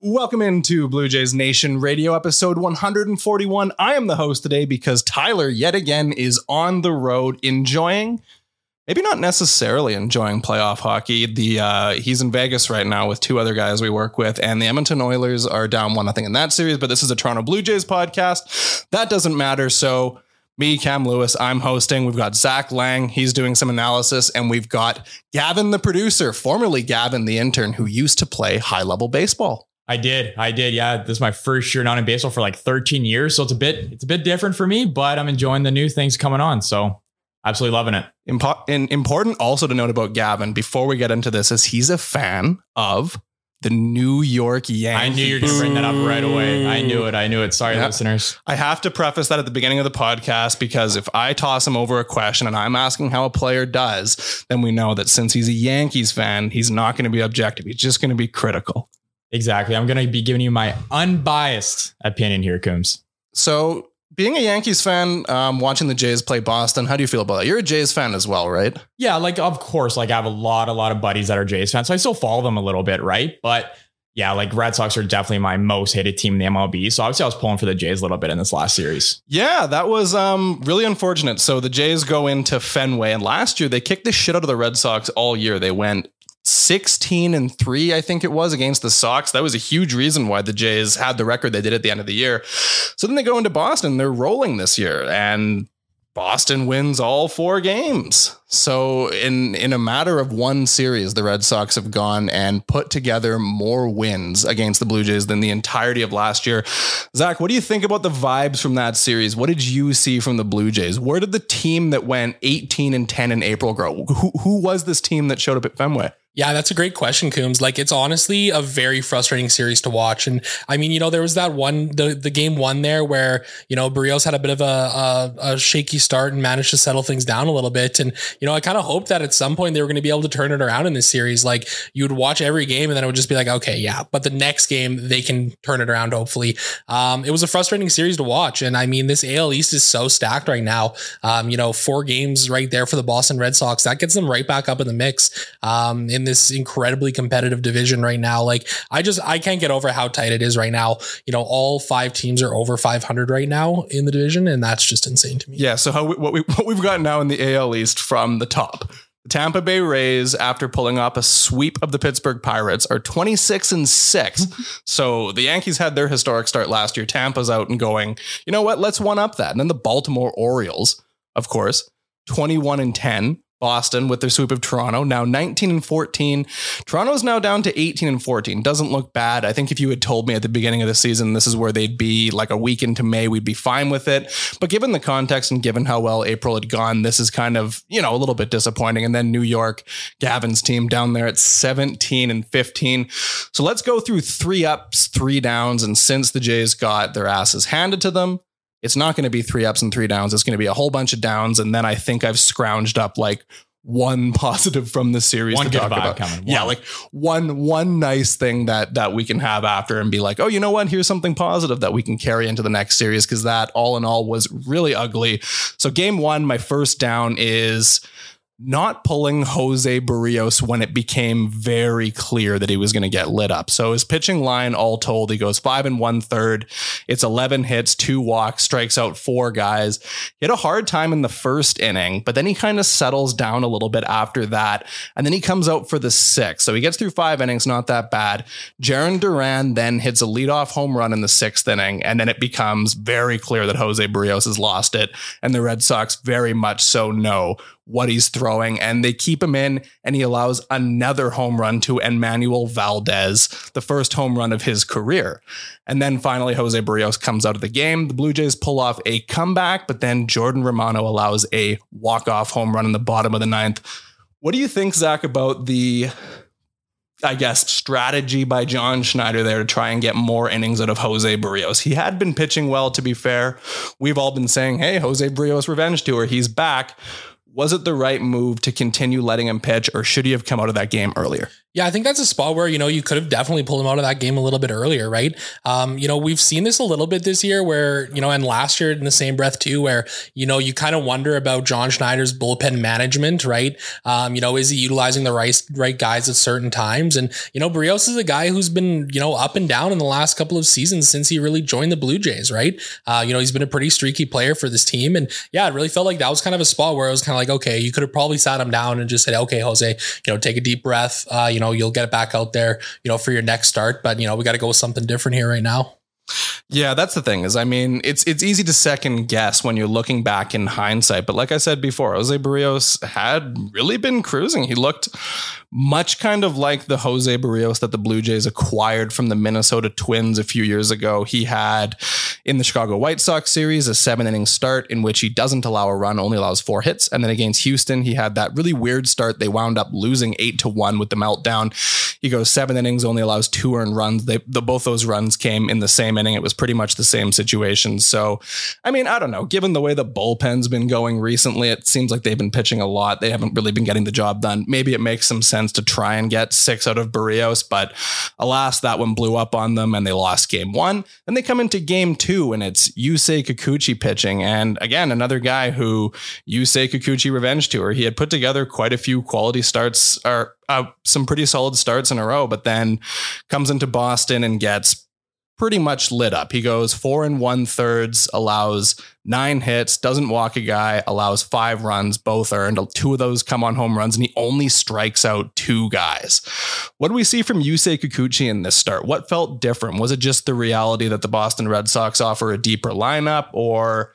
Welcome into Blue Jays Nation Radio episode 141. I am the host today because Tyler, yet again, is on the road enjoying, maybe not necessarily enjoying playoff hockey. The uh, He's in Vegas right now with two other guys we work with, and the Edmonton Oilers are down 1 nothing in that series, but this is a Toronto Blue Jays podcast. That doesn't matter. So, me, Cam Lewis, I'm hosting. We've got Zach Lang, he's doing some analysis, and we've got Gavin, the producer, formerly Gavin, the intern, who used to play high level baseball. I did. I did. Yeah. This is my first year not in baseball for like 13 years. So it's a bit, it's a bit different for me, but I'm enjoying the new things coming on. So absolutely loving it. Impo- and important also to note about Gavin before we get into this is he's a fan of the New York Yankees. I knew you were going to bring that up right away. I knew it. I knew it. Sorry, Yeah. listeners. I have to preface that at the beginning of the podcast because if I toss him over a question and I'm asking how a player does, then we know that since he's a Yankees fan, he's not going to be objective. He's just going to be critical. Exactly. I'm going to be giving you my unbiased opinion here, Coombs. So, being a Yankees fan, um, watching the Jays play Boston, how do you feel about that? You're a Jays fan as well, right? Yeah. Like, of course, like I have a lot, a lot of buddies that are Jays fans. So I still follow them a little bit. Right. But yeah, like Red Sox are definitely my most hated team in the MLB. So obviously I was pulling for the Jays a little bit in this last series. Yeah, that was um, really unfortunate. So the Jays go into Fenway, and last year they kicked the shit out of the Red Sox all year. They went 16 and 3, I think it was, against the Sox. That was a huge reason why the Jays had the record they did at the end of the year. So then they go into Boston. They're rolling this year, and Boston wins all four games. So in in a matter of one series, the Red Sox have gone and put together more wins against the Blue Jays than the entirety of last year. Zach, what do you think about the vibes from that series? What did you see from the Blue Jays? Where did the team that went 18 and 10 in April grow? Who, who was this team that showed up at Fenway? Yeah, that's a great question, Coombs. Like, it's honestly a very frustrating series to watch. And I mean, you know, there was that one, the, the game one there where, you know, Berrios had a bit of a, a, a shaky start and managed to settle things down a little bit. And, you know, I kind of hoped that at some point they were going to be able to turn it around in this series. Like, you would watch every game and then it would just be like, okay, yeah. But the next game, they can turn it around, hopefully. Um, it was a frustrating series to watch. And I mean, this AL East is so stacked right now. Um, you know, four games right there for the Boston Red Sox. That gets them right back up in the mix um, in this incredibly competitive division right now. Like, I just, I can't get over how tight it is right now. You know, all five teams are over 500 right now in the division. And that's just insane to me. Yeah. So how we, what we what we've got now in the AL East from the top. The Tampa Bay Rays, after pulling off a sweep of the Pittsburgh Pirates, are 26 and 6. so the Yankees had their historic start last year. Tampa's out and going, you know what? Let's one up that. And then the Baltimore Orioles, of course, 21 and 10. Boston with their sweep of Toronto, now 19 and 14. Toronto's now down to 18 and 14. Doesn't look bad. I think if you had told me at the beginning of the season this is where they'd be like a week into May, we'd be fine with it. But given the context and given how well April had gone, this is kind of, you know, a little bit disappointing. And then New York, Gavin's team down there at 17 and 15. So let's go through three ups, three downs. And since the Jays got their asses handed to them, it's not going to be three ups and three downs. It's going to be a whole bunch of downs. And then I think I've scrounged up like one positive from the series One to good talk about. coming. Yeah, One. like one one nice thing that that we can have after and be like, oh, you know what? Here's something positive that we can carry into the next series because that all in all was really ugly. So game one, my first down is not pulling Jose Berrios when it became very clear that he was going to get lit up. So his pitching line, all told, he goes five and one third. It's 11 hits, two walks, strikes out four guys. He had a hard time in the first inning, but then he kind of settles down a little bit after that. And then he comes out for the sixth. So he gets through five innings, not that bad. Jarren Duran then hits a leadoff home run in the sixth inning. And then it becomes very clear that Jose Berrios has lost it. And the Red Sox very much so know what he's throwing, and they keep him in, and he allows another home run to Enmanuel Valdez, the first home run of his career. And then finally, Jose Berrios comes out of the game. The Blue Jays pull off a comeback, but then Jordan Romano allows a walk-off home run in the bottom of the ninth. What do you think, Zach, about the I guess, strategy by John Schneider there to try and get more innings out of Jose Berrios. He had been pitching well, to be fair. We've all been saying, hey, Jose Berrios revenge tour, he's back. Was it the right move to continue letting him pitch, or should he have come out of that game earlier? Yeah, I think that's a spot where, you know, you could have definitely pulled him out of that game a little bit earlier, right? Um, you know, we've seen this a little bit this year where, you know, and last year in the same breath too, where, you know, you kind of wonder about John Schneider's bullpen management, right? Um, you know, is he utilizing the right, right guys at certain times? And, you know, Berrios is a guy who's been, you know, up and down in the last couple of seasons since he really joined the Blue Jays, right? Uh, you know, he's been a pretty streaky player for this team. And yeah, it really felt like that was kind of a spot where I was kind of like, okay, you could have probably sat him down and just said, okay, Jose, you know, take a deep breath. Uh, you know, you'll get it back out there, you know, for your next start. But, you know, we got to go with something different here right now. Yeah, that's the thing. Is I mean, it's it's easy to second guess when you're looking back in hindsight. But like I said before, Jose Berrios had really been cruising. He looked much kind of like the Jose Berrios that the Blue Jays acquired from the Minnesota Twins a few years ago. He had in the Chicago White Sox series a seven inning start in which he doesn't allow a run, only allows four hits. And then against Houston, he had that really weird start. They wound up losing eight to one with the meltdown. He goes seven innings, only allows two earned runs. They the, both those runs came in the same inning. It was pretty much the same situation. So, I mean, I don't know. Given the way the bullpen's been going recently, it seems like they've been pitching a lot. They haven't really been getting the job done. Maybe it makes some sense to try and get six out of Berrios, but alas, that one blew up on them and they lost game one. Then they come into game two and it's Yusei Kikuchi pitching. And again, another guy who Yusei Kikuchi revenge tour. He had put together quite a few quality starts or uh, some pretty solid starts in a row, but then comes into Boston and gets pretty much lit up. He goes four and one thirds, allows nine hits, doesn't walk a guy, allows five runs, both earned. Two of those come on home runs, and he only strikes out two guys. What do we see from Yusei Kikuchi in this start? What felt different? Was it just the reality that the Boston Red Sox offer a deeper lineup, or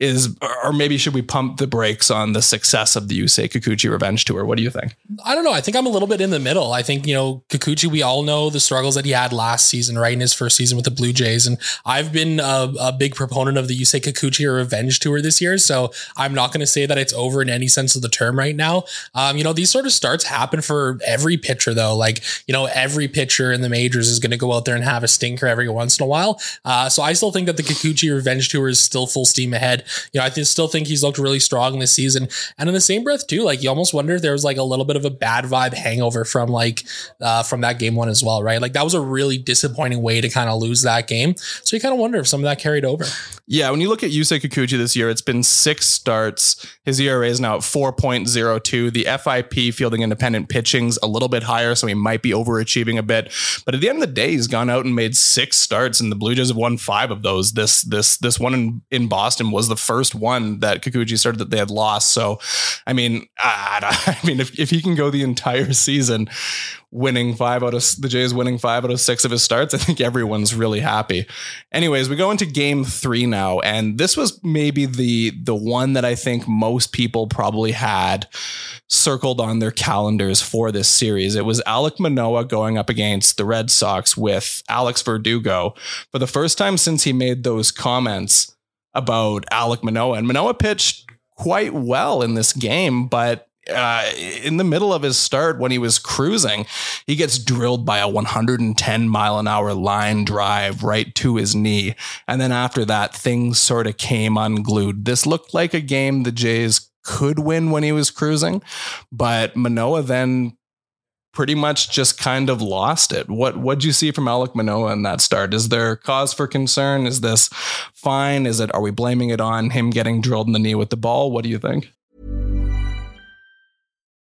is or maybe should we pump the brakes on the success of the Yusei Kikuchi revenge tour? What do you think? I don't know. I think I'm a little bit in the middle. I think, you know, Kikuchi, we all know the struggles that he had last season, right? In his first season with the Blue Jays. And I've been a, a big proponent of the Yusei Kikuchi revenge tour this year. So I'm not going to say that it's over in any sense of the term right now. Um, you know, these sort of starts happen for every pitcher, though. Like, you know, every pitcher in the majors is going to go out there and have a stinker every once in a while. Uh, so I still think that the Kikuchi revenge tour is still full steam ahead. You know, I th- still think he's looked really strong this season. And in the same breath, too, like you almost wonder if there was like a little bit of a bad vibe hangover from like, uh, from that game one as well, right? Like that was a really disappointing way to kind of lose that game. So you kind of wonder if some of that carried over. Yeah, when you look at Yusei Kikuchi this year, it's been six starts. His ERA is now at 4.02. The FIP fielding independent pitching's a little bit higher, so he might be overachieving a bit. But at the end of the day, he's gone out and made six starts, and the Blue Jays have won five of those. This this this one in, in Boston was the first one that Kikuchi started that they had lost. So, I mean, I, I mean, if, if he can go the entire season winning five out of the Jays winning five out of six of his starts, I think everyone's really happy. Anyways, we go into game three now, and this was maybe the the one that I think most people probably had circled on their calendars for this series. It was Alek Manoah going up against the Red Sox with Alex Verdugo for the first time since he made those comments about Alek Manoah. And Manoah pitched quite well in this game, but uh, in the middle of his start when he was cruising, he gets drilled by a 110 mile an hour line drive right to his knee. And then after that, things sort of came unglued. This looked like a game the Jays could win when he was cruising, but Manoah then pretty much just kind of lost it. What what'd you see from Alek Manoah in that start? Is there cause for concern? Is this fine? Is it are we blaming it on him getting drilled in the knee with the ball? What do you think?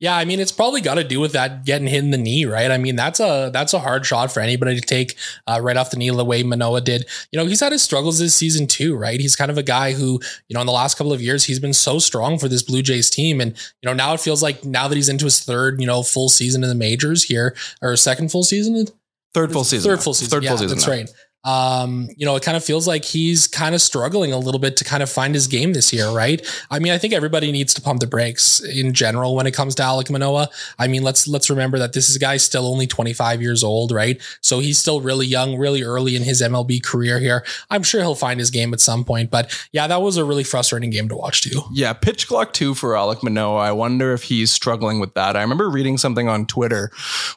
Yeah, I mean, it's probably got to do with that getting hit in the knee, right? I mean, that's a that's a hard shot for anybody to take uh, right off the knee the way Manoah did. You know, he's had his struggles this season too, right? He's kind of a guy who, you know, in the last couple of years, he's been so strong for this Blue Jays team, and you know, now it feels like now that he's into his third, you know, full season in the majors here, or second full season, Third full season. third full season, Third yeah, full season. That's now. right. Um, you know, it kind of feels like he's kind of struggling a little bit to kind of find his game this year, right? I mean, I think everybody needs to pump the brakes in general when it comes to Alek Manoah. I mean, let's let's remember that this is a guy still only 25 years old, right? So he's still really young, really early in his MLB career here. I'm sure he'll find his game at some point, but yeah, that was a really frustrating game to watch too. Yeah, pitch clock two for Alek Manoah. I wonder if he's struggling with that. I remember reading something on Twitter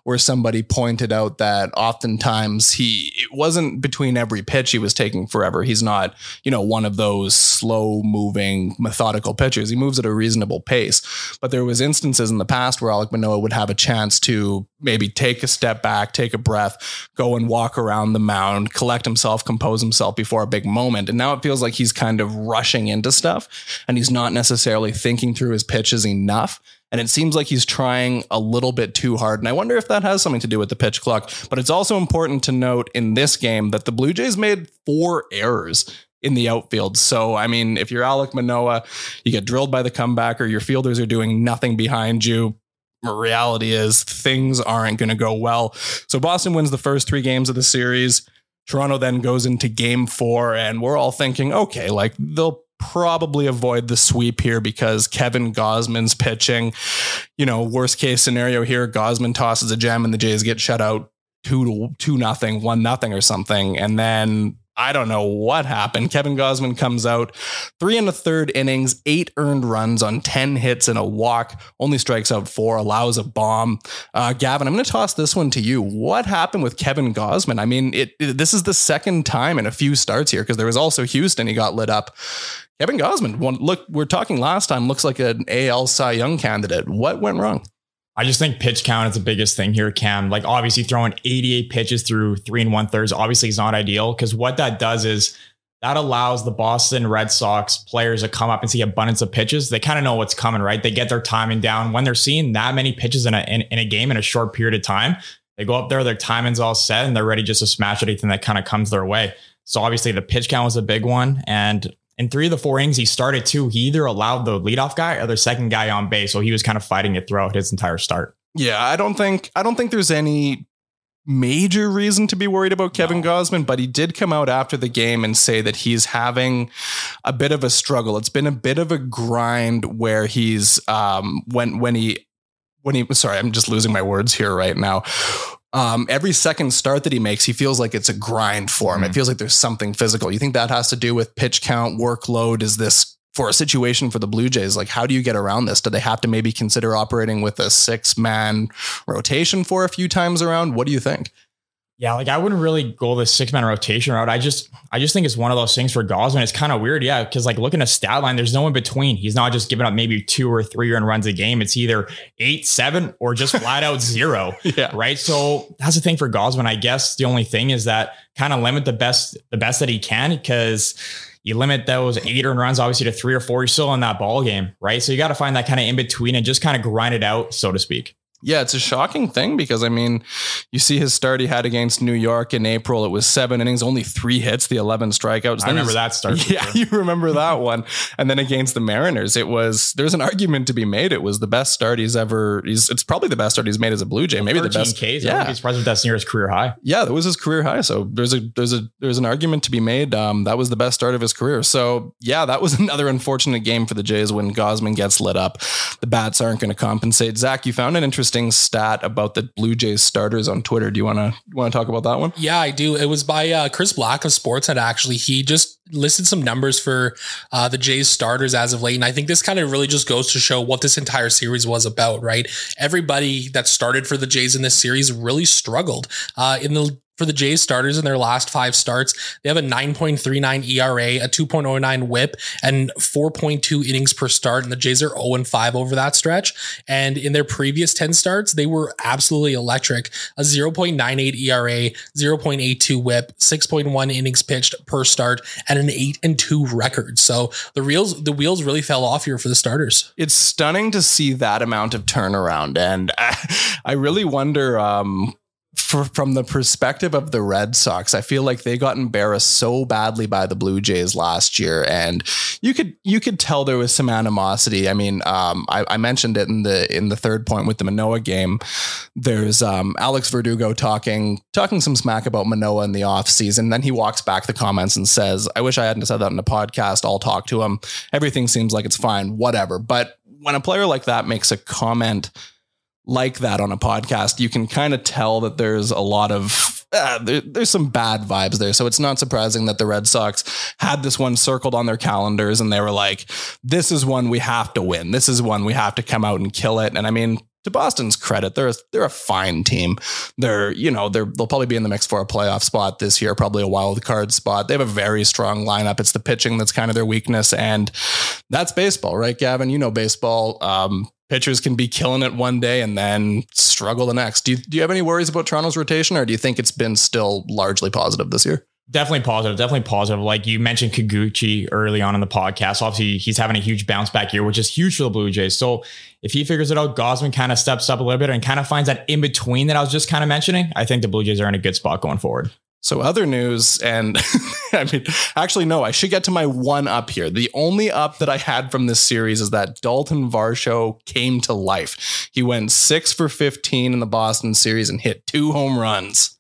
where somebody pointed out that oftentimes he it wasn't between every pitch he was taking forever. He's not, you know, one of those slow moving, methodical pitchers. He moves at a reasonable pace. But there was instances in the past where Alek Manoah would have a chance to maybe take a step back, take a breath, go and walk around the mound, collect himself, compose himself before a big moment. And now it feels like he's kind of rushing into stuff and he's not necessarily thinking through his pitches enough. And it seems like he's trying a little bit too hard. And I wonder if that has something to do with the pitch clock. But it's also important to note in this game that the Blue Jays made four errors in the outfield. So, I mean, if you're Alek Manoah, you get drilled by the comebacker, your fielders are doing nothing behind you. Reality is things aren't going to go well. So, Boston wins the first three games of the series. Toronto then goes into game four, and we're all thinking, okay, like they'll probably avoid the sweep here because Kevin Gausman's pitching. You know, worst case scenario here, Gausman tosses a gem and the Jays get shut out two to two nothing, one nothing or something. And then I don't know what happened. Kevin Gausman comes out three and a third innings, eight earned runs on 10 hits and a walk, only strikes out four, allows a bomb. Uh, Gavin, I'm going to toss this one to you. What happened with Kevin Gausman? I mean, it, it- this is the second time in a few starts here because there was also Houston. He got lit up. Kevin Gausman, one, look, we're talking last time, looks like an AL Cy Young candidate. What went wrong? I just think pitch count is the biggest thing here, Cam. Like obviously throwing 88 pitches through three and one thirds obviously is not ideal because what that does is that allows the Boston Red Sox players to come up and see abundance of pitches. They kind of know what's coming, right? They get their timing down. When they're seeing that many pitches in a in, in a game in a short period of time, they go up there, their timing's all set, and they're ready just to smash anything that kind of comes their way. So obviously the pitch count was a big one. And in three of the four innings he started too, he either allowed the leadoff guy or the second guy on base. So he was kind of fighting it throughout his entire start. Yeah, I don't think I don't think there's any major reason to be worried about Kevin Gausman, but he did come out after the game and say that he's having a bit of a struggle. It's been a bit of a grind where he's um when when he when he sorry, I'm just losing my words here right now. Um, every second start that he makes, he feels like it's a grind for him. It feels like there's something physical. You think that has to do with pitch count, workload? Is this for a situation for the Blue Jays? Like, how do you get around this? Do they have to maybe consider operating with a six man rotation for a few times around? What do you think? Yeah, like I wouldn't really go the six man rotation route. I just, I just think it's one of those things for Gausman. It's kind of weird, yeah, because like looking at stat line, there's no in between. He's not just giving up maybe two or three earned runs a game. It's either eight, seven, or just flat out zero. Yeah. Right. So that's the thing for Gausman. I guess the only thing is that kind of limit the best, the best that he can, because you limit those eight earned runs obviously to three or four. You're still in that ball game, right? So you got to find that kind of in between and just kind of grind it out, so to speak. Yeah, it's a shocking thing because I mean, you see his start he had against New York in April. It was seven innings, only three hits, the eleven strikeouts. I remember that start. Yeah, you remember that one. And then against the Mariners, it was there's an argument to be made. It was the best start he's ever. He's it's probably the best start he's made as a Blue Jay. Maybe the 13 best. Ks. Yeah, he's surprised if that's near his career high. yeah, that was his career high. So there's a there's a there's an argument to be made. Um, that was the best start of his career. So yeah, that was another unfortunate game for the Jays when Gausman gets lit up. The bats aren't going to compensate. Zach, you found an interesting stat about the Blue Jays starters on Twitter. Do you want to want to talk about that one? Yeah, I do. It was by uh, Chris Black of Sportsnet. Actually, he just listed some numbers for uh, the Jays starters as of late, and I think this kind of really just goes to show what this entire series was about. Right, everybody that started for the Jays in this series really struggled. Uh, in the for the Jays starters in their last five starts, they have a 9.39 ERA, a 2.09 whip, and 4.2 innings per start. And the Jays are 0 5 over that stretch. And in their previous 10 starts, they were absolutely electric. A 0.98 ERA, 0.82 whip, 6.1 innings pitched per start, and an 8 and 2 record. So the reels the wheels really fell off here for the starters. it's stunning to see that amount of turnaround and i, I really wonder um for, from the perspective of the Red Sox, I feel like they got embarrassed so badly by the Blue Jays last year, and you could you could tell there was some animosity. I mean, um, I, I mentioned it in the in the third point with the Manoah game. There's um, Alex Verdugo talking talking some smack about Manoah in the off season. Then he walks back the comments and says, "I wish I hadn't said that in the podcast. I'll talk to him. Everything seems like it's fine. Whatever." But when a player like that makes a comment like that on a podcast, you can kind of tell that there's a lot of uh, there, there's some bad vibes there. So it's not surprising that the Red Sox had this one circled on their calendars and they were like, "This is one we have to win. This is one we have to come out and kill it." And I mean. To Boston's credit, they're a, they're a fine team. They're you know they're they'll probably be in the mix for a playoff spot this year, probably a wild card spot. They have a very strong lineup. It's the pitching that's kind of their weakness, and that's baseball, right, Gavin? You know baseball. Um, pitchers can be killing it one day and then struggle the next. Do you, do you have any worries about Toronto's rotation, or do you think it's been still largely positive this year? Definitely positive. Definitely positive. Like you mentioned Kikuchi early on in the podcast. Obviously, he's having a huge bounce back year, which is huge for the Blue Jays. So if he figures it out, Gausman kind of steps up a little bit and kind of finds that in between that I was just kind of mentioning. I think the Blue Jays are in a good spot going forward. So other news, and I mean, actually, no, I should get to my one up here. The only up that I had from this series is that Dalton Varsho came to life. He went six for 15 in the Boston series and hit two home runs.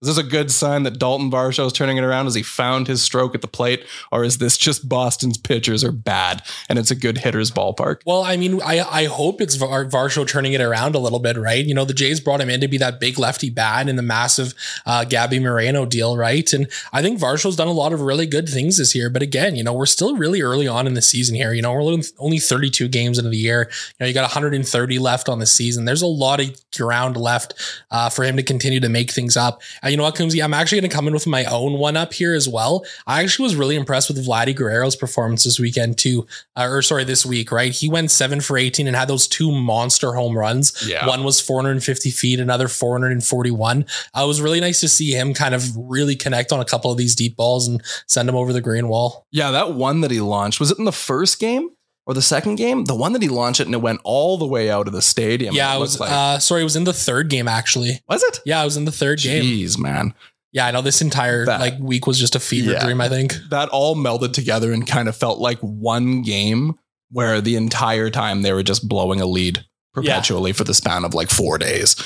Is this a good sign that Dalton Varsho is turning it around? Has he found his stroke at the plate, or is this just Boston's pitchers are bad and it's a good hitter's ballpark? Well, I mean, I, I hope it's Var- Varsho turning it around a little bit, right? You know, the Jays brought him in to be that big lefty bat in the massive uh, Gabby Moreno deal, right? And I think Varsho's done a lot of really good things this year. But again, you know, we're still really early on in the season here. You know, we're only- only 32 games into the year. You know, you got 130 left on the season. There's a lot of ground left uh, for him to continue to make things up. Uh, you know what, Coombsy? I'm actually going to come in with my own one up here as well. I actually was really impressed with Vladdy Guerrero's performance this weekend too, uh, or sorry, this week, right? He went seven for 18 and had those two monster home runs. Yeah. One was 450 feet, another 441. Uh, it was really nice to see him kind of really connect on a couple of these deep balls and send them over the green wall. Yeah, that one that he launched, was it in the first game or the second game? The one that he launched it and it went all the way out of the stadium. yeah, it was, uh, sorry, it was in the third game actually. was it? Yeah, it was in the third game. Jeez, man. Yeah, I know this entire That- like week was just a fever Yeah. dream, I think. That all melded together and kind of felt like one game where the entire time they were just blowing a lead perpetually for the span of like four days.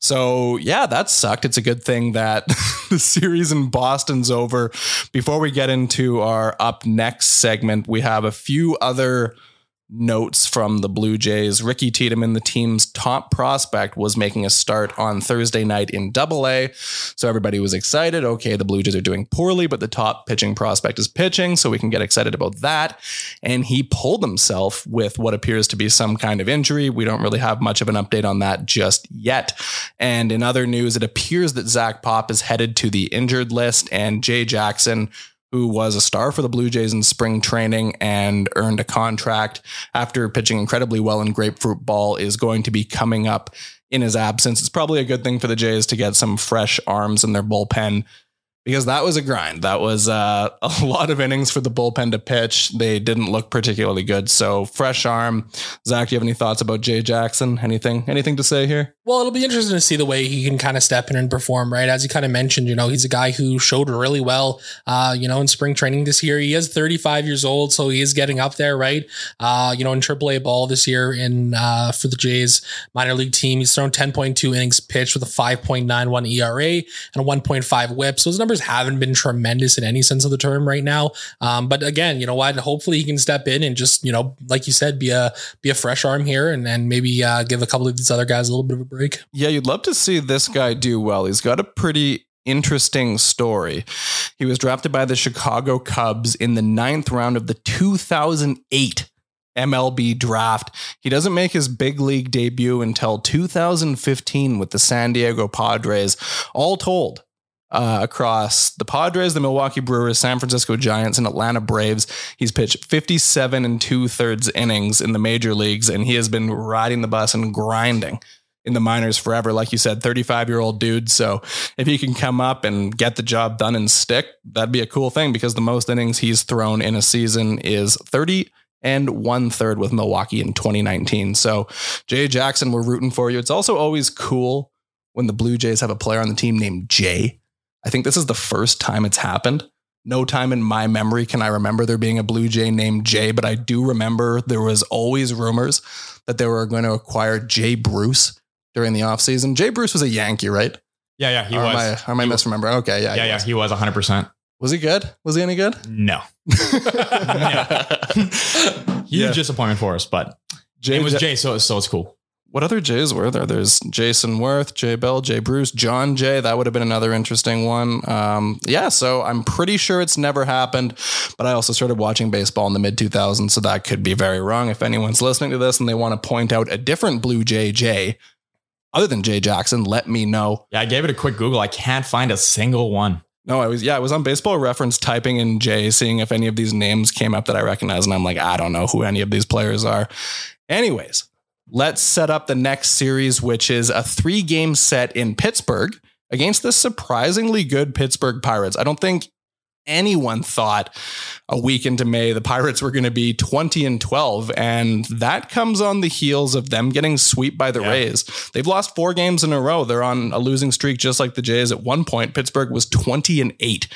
So yeah, that sucked. It's a good thing that the series in Boston's over. Before we get into our up next segment, we have a few other notes from the Blue Jays. Ricky Tiedemann, the team's top prospect, was making a start on Thursday night in Double A. So everybody was excited. Okay, the Blue Jays are doing poorly, but the top pitching prospect is pitching, so we can get excited about that. And he pulled himself with what appears to be some kind of injury. We don't really have much of an update on that just yet. And in other news, it appears that Zach Pop is headed to the injured list, and Jay Jackson who was a star for the Blue Jays in spring training and earned a contract after pitching incredibly well in grapefruit ball, is going to be coming up in his absence. It's probably a good thing for the Jays to get some fresh arms in their bullpen because that was a grind. That was uh, a lot of innings for the bullpen to pitch. They didn't look particularly good. So fresh arm. Zach, do you have any thoughts about Jay Jackson? Anything? Anything to say here? Well, it'll be interesting to see the way he can kind of step in and perform, right? As you kind of mentioned, you know, he's a guy who showed really well, uh, you know, in spring training this year. He is 35 years old, so he is getting up there, right? Uh, you know, in AAA ball this year in uh, for the Jays minor league team, he's thrown 10.2 innings pitched with a 5.91 ERA and a 1.5 WHIP. So his numbers haven't been tremendous in any sense of the term right now. Um, but again, you know what? Hopefully he can step in and just, you know, like you said, be a be a fresh arm here, and then maybe uh, give a couple of these other guys a little bit of a break. Yeah, you'd love to see this guy do well. He's got a pretty interesting story. He was drafted by the Chicago Cubs in the ninth round of the 2008 MLB draft. He doesn't make his big league debut until 2015 with the San Diego Padres. All told, uh, across the Padres, the Milwaukee Brewers, San Francisco Giants, and Atlanta Braves. He's pitched 57 and two thirds innings in the major leagues, and he has been riding the bus and grinding in the minors forever. Like you said, 35 year old dude. So if he can come up and get the job done and stick, that'd be a cool thing because the most innings he's thrown in a season is 30 and one third with Milwaukee in 2019. So Jay Jackson, we're rooting for you. It's also always cool when the Blue Jays have a player on the team named Jay. I think this is the first time it's happened. No time in my memory can I remember there being a Blue Jay named Jay, but I do remember there was always rumors that they were going to acquire Jay Bruce during the offseason. Jay Bruce was a Yankee, right? Yeah, yeah, he or was. Am I, am I misremembering? Okay, yeah. yeah, he yeah, was. he was 100%. Was he good? Was he any good? No. Huge Yeah. disappointment for us, but Jay, it was Jay, so, so it's cool. What other Jays were there? There's Jayson Werth, Jay Bell, Jay Bruce, John Jay. That would have been another interesting one. Um, yeah, so I'm pretty sure it's never happened, but I also started watching baseball in the mid 2000s, so that could be very wrong. If anyone's listening to this and they want to point out a different Blue Jay Jay, other than Jay Jackson, let me know. Yeah, I gave it a quick Google. I can't find a single one. No, I was yeah, I was on Baseball Reference typing in Jay, seeing if any of these names came up that I recognize, and I'm like, I don't know who any of these players are. Anyways, let's set up the next series, which is a three game set in Pittsburgh against the surprisingly good Pittsburgh Pirates. I don't think anyone thought a week into May the Pirates were going to be 20 and 12 and that comes on the heels of them getting swept by the Yeah. Rays. They've lost 4 games in a row. They're on a losing streak just like the Jays at one point. Pittsburgh was 20 and 8.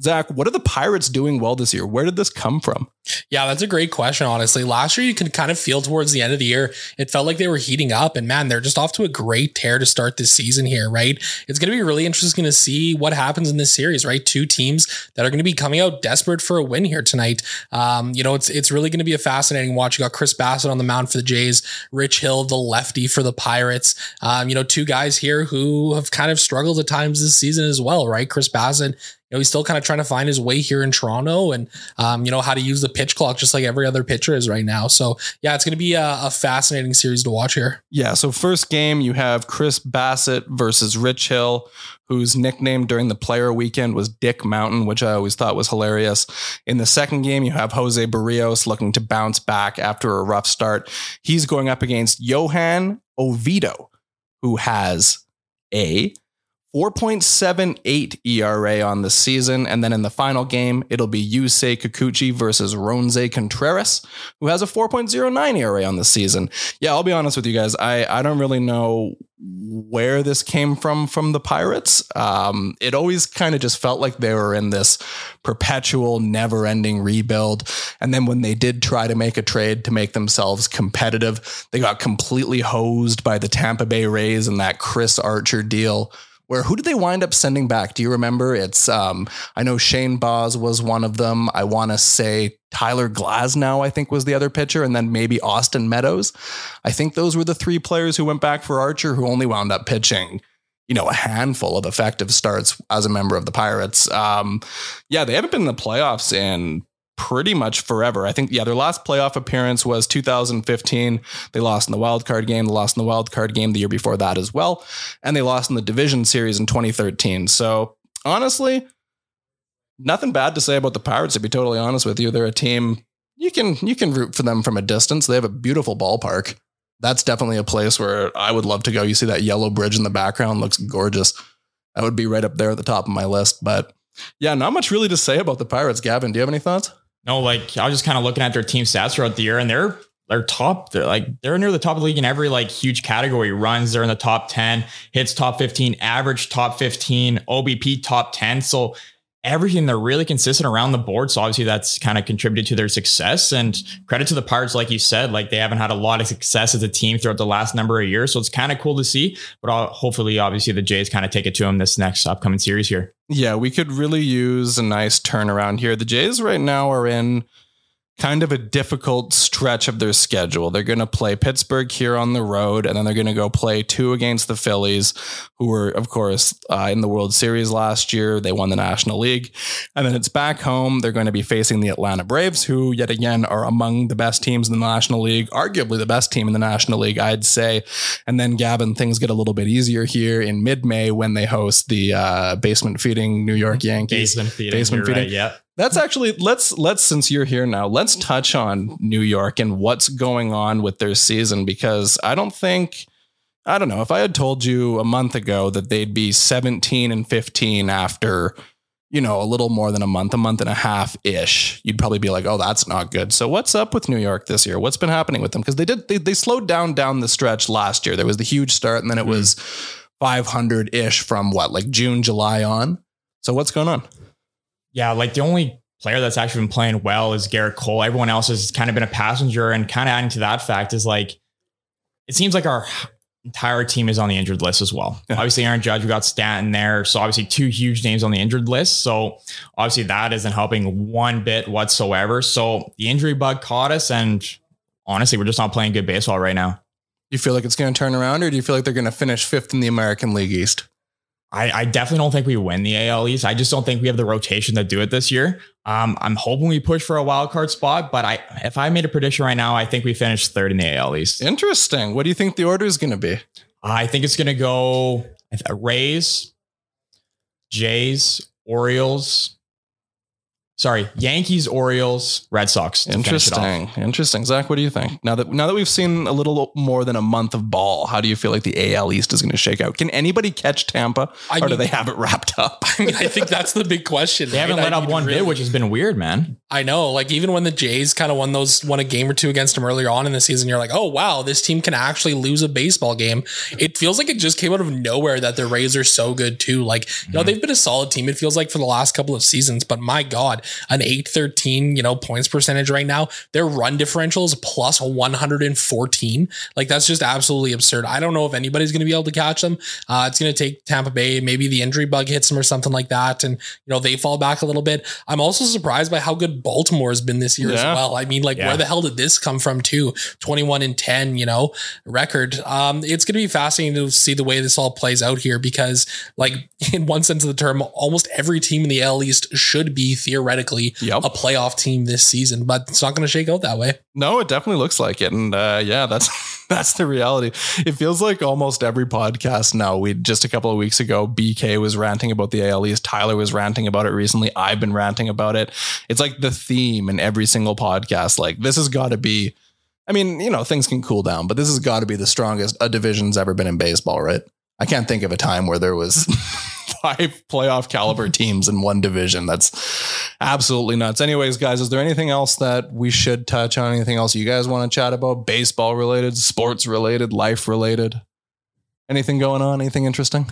Zach, what are the Pirates doing well this year? Where did this come from? Yeah, that's a great question, honestly. Last year, you could kind of feel towards the end of the year, it felt like they were heating up. And man, they're just off to a great tear to start this season here, right? It's going to be really interesting to see what happens in this series, right? Two teams that are going to be coming out desperate for a win here tonight. Um, you know, it's it's really going to be a fascinating watch. You got Chris Bassitt on the mound for the Jays, Rich Hill, the lefty for the Pirates. Um, you know, two guys here who have kind of struggled at times this season as well, right? Chris Bassitt you know, he's still kind of trying to find his way here in Toronto and, um, you know, how to use the pitch clock just like every other pitcher is right now. So, yeah, it's going to be a, a fascinating series to watch here. Yeah, so first game you have Chris Bassitt versus Rich Hill, whose nickname during the player weekend was Dick Mountain, which I always thought was hilarious. In the second game, you have Jose Berrios looking to bounce back after a rough start. He's going up against Johan Oviedo, who has a 4.78 ERA on the season. And then in the final game, it'll be Yusei Kikuchi versus Roansy Contreras, who has a 4.09 ERA on the season. Yeah, I'll be honest with you guys. I, I don't really know where this came from from the Pirates. Um, it always kind of just felt like they were in this perpetual, never ending rebuild. And then when they did try to make a trade to make themselves competitive, they got completely hosed by the Tampa Bay Rays and that Chris Archer deal. Where who did they wind up sending back? Do you remember? It's um, I know Shane Baz was one of them. I want to say Tyler Glasnow, I think, was the other pitcher, and then maybe Austin Meadows. I think those were the three players who went back for Archer, who only wound up pitching, you know, a handful of effective starts as a member of the Pirates. Um, yeah, they haven't been in the playoffs in pretty much forever. I think, yeah, their last playoff appearance was 2015. They lost in the wild card game, they lost in the wild card game the year before that as well, and they lost in the division series in 2013. So honestly, nothing bad to say about the Pirates. To be totally honest with you, they're a team you can you can root for them from a distance. They have a beautiful ballpark. That's definitely a place where I would love to go. You see that yellow bridge in the background looks gorgeous. that would be right up there at the top of my list. But yeah, not much really to say about the Pirates. Gavin, do you have any thoughts? No, like I was just kind of looking at their team stats throughout the year, and they're they're top. They're like they're near the top of the league in every like huge category. Runs, they're in the top ten. Hits, top fifteen. Average, top fifteen. OBP, top ten. So everything they're really consistent around the board. So obviously that's kind of contributed to their success. And credit to the Pirates, like you said, like they haven't had a lot of success as a team throughout the last number of years. So it's kind of cool to see. But uh, hopefully, obviously, the Jays kind of take it to them this next upcoming series here. Yeah, we could really use a nice turnaround here. The Jays right now are in kind of a difficult stretch of their schedule. They're going to play Pittsburgh here on the road, and then they're going to go play two against the Phillies, who were, of course, uh, in the World Series last year. They won the National League. And then it's back home. They're going to be facing the Atlanta Braves, who, yet again, are among the best teams in the National League, arguably the best team in the National League, I'd say. And then, Gavin, things get a little bit easier here in mid May when they host the uh, basement feeding New York Yankees. Basement feeding. Basement feeding. right, yeah. That's actually let's let's since you're here now, let's touch on New York and what's going on with their season because I don't think I don't know if I had told you a month ago that they'd be 17 and 15 after you know a little more than a month, a month and a half ish, you'd probably be like, "Oh, that's not good." So what's up with New York this year? What's been happening with them? Because they did they, they slowed down down the stretch last year. There was the huge start and then it hmm. was 500 ish from what like June, July on. So what's going on? Yeah, like the only player that's actually been playing well is Gerrit Cole. Everyone else has kind of been a passenger, and kind of adding to that fact is like it seems like our entire team is on the injured list as well. Yeah. Obviously, Aaron Judge, we got Stanton there, so obviously two huge names on the injured list. So obviously that isn't helping one bit whatsoever. So the injury bug caught us, and honestly, we're just not playing good baseball right now. Do you feel like it's going to turn around, or do you feel like they're going to finish fifth in the American League East? I, I definitely don't think we win the AL East. I just don't think we have the rotation to do it this year. Um, I'm hoping we push for a wild card spot, but I if I made a prediction right now, I think we finish third in the AL East. Interesting. What do you think the order is going to be? I think it's going to go Rays, Jays, Orioles. Sorry, Yankees, Orioles, Red Sox. to finish it off. Interesting. Interesting. Zach, what do you think? Now that now that we've seen a little more than a month of ball, how do you feel like the AL East is going to shake out? Can anybody catch Tampa, I or do they have it wrapped up? I mean, I think that's the big question. They haven't let I up mean, one really- bit, which has been weird, man. I know. Like even when the Jays kind of won those, won a game or two against them earlier on in the season, you're like, oh wow, this team can actually lose a baseball game. It feels like it just came out of nowhere that the Rays are so good too. Like you know mm-hmm. they've been a solid team. It feels like for the last couple of seasons, but my God, an eight thirteen you know points percentage right now. Their run differential is plus one hundred and fourteen. Like that's just absolutely absurd. I don't know if anybody's going to be able to catch them. Uh, it's going to take Tampa Bay. Maybe the injury bug hits them or something like that, and you know they fall back a little bit. I'm also surprised by how good Baltimore has been this year as well. I mean, like Yeah. where the hell did this come from too? 21 and 10, you know, record. Um, it's going to be fascinating to see the way this all plays out here because, like, in one sense of the term, almost every team in the L East should be theoretically Yep. a playoff team this season, but it's not going to shake out that way. No, it definitely looks like it, and uh, yeah, that's that's the reality. It feels like almost every podcast now. We just a couple of weeks ago, BK was ranting about the AL East. Tyler was ranting about it recently. I've been ranting about it. It's like the theme in every single podcast. Like this has got to be. I mean, you know, things can cool down, but this has got to be the strongest a division's ever been in baseball, right? I can't think of a time where there was five playoff caliber teams in one division. That's absolutely nuts. Anyways, guys, is there anything else that we should touch on? Anything else you guys want to chat about? Baseball related, sports related, life related? Anything going on? Anything interesting?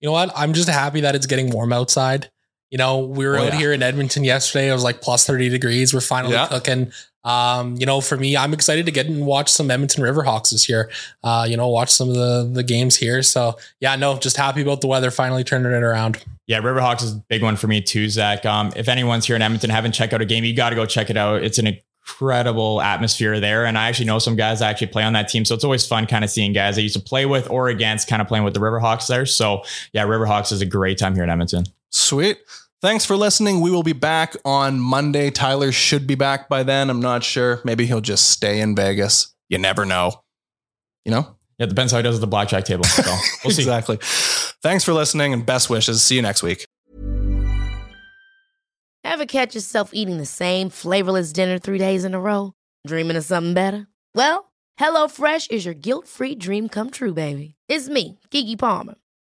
You know what? I'm just happy that it's getting warm outside. You know, we were Oh, out yeah. here in Edmonton yesterday. It was like plus 30 degrees. We're finally Yeah. cooking. Um, you know, for me, I'm excited to get and watch some Edmonton Riverhawks this year. Uh, you know, watch some of the the games here. So yeah, no, just happy about the weather finally turning it around. Yeah, Riverhawks is a big one for me too, Zach. Um, if anyone's here in Edmonton haven't checked out a game, you got to go check it out. It's an incredible atmosphere there, and I actually know some guys that actually play on that team, so it's always fun kind of seeing guys I used to play with or against, kind of playing with the Riverhawks there. So yeah, Riverhawks is a great time here in Edmonton. Sweet. Thanks for listening. We will be back on Monday. Tyler should be back by then. I'm not sure. Maybe he'll just stay in Vegas. You never know. You know? Yeah, it depends how he does at the blackjack table. So we'll see. exactly. Thanks for listening and best wishes. See you next week. Ever catch yourself eating the same flavorless dinner three days in a row? Dreaming of something better? Well, HelloFresh is your guilt-free dream come true, baby. It's me, Keke Palmer.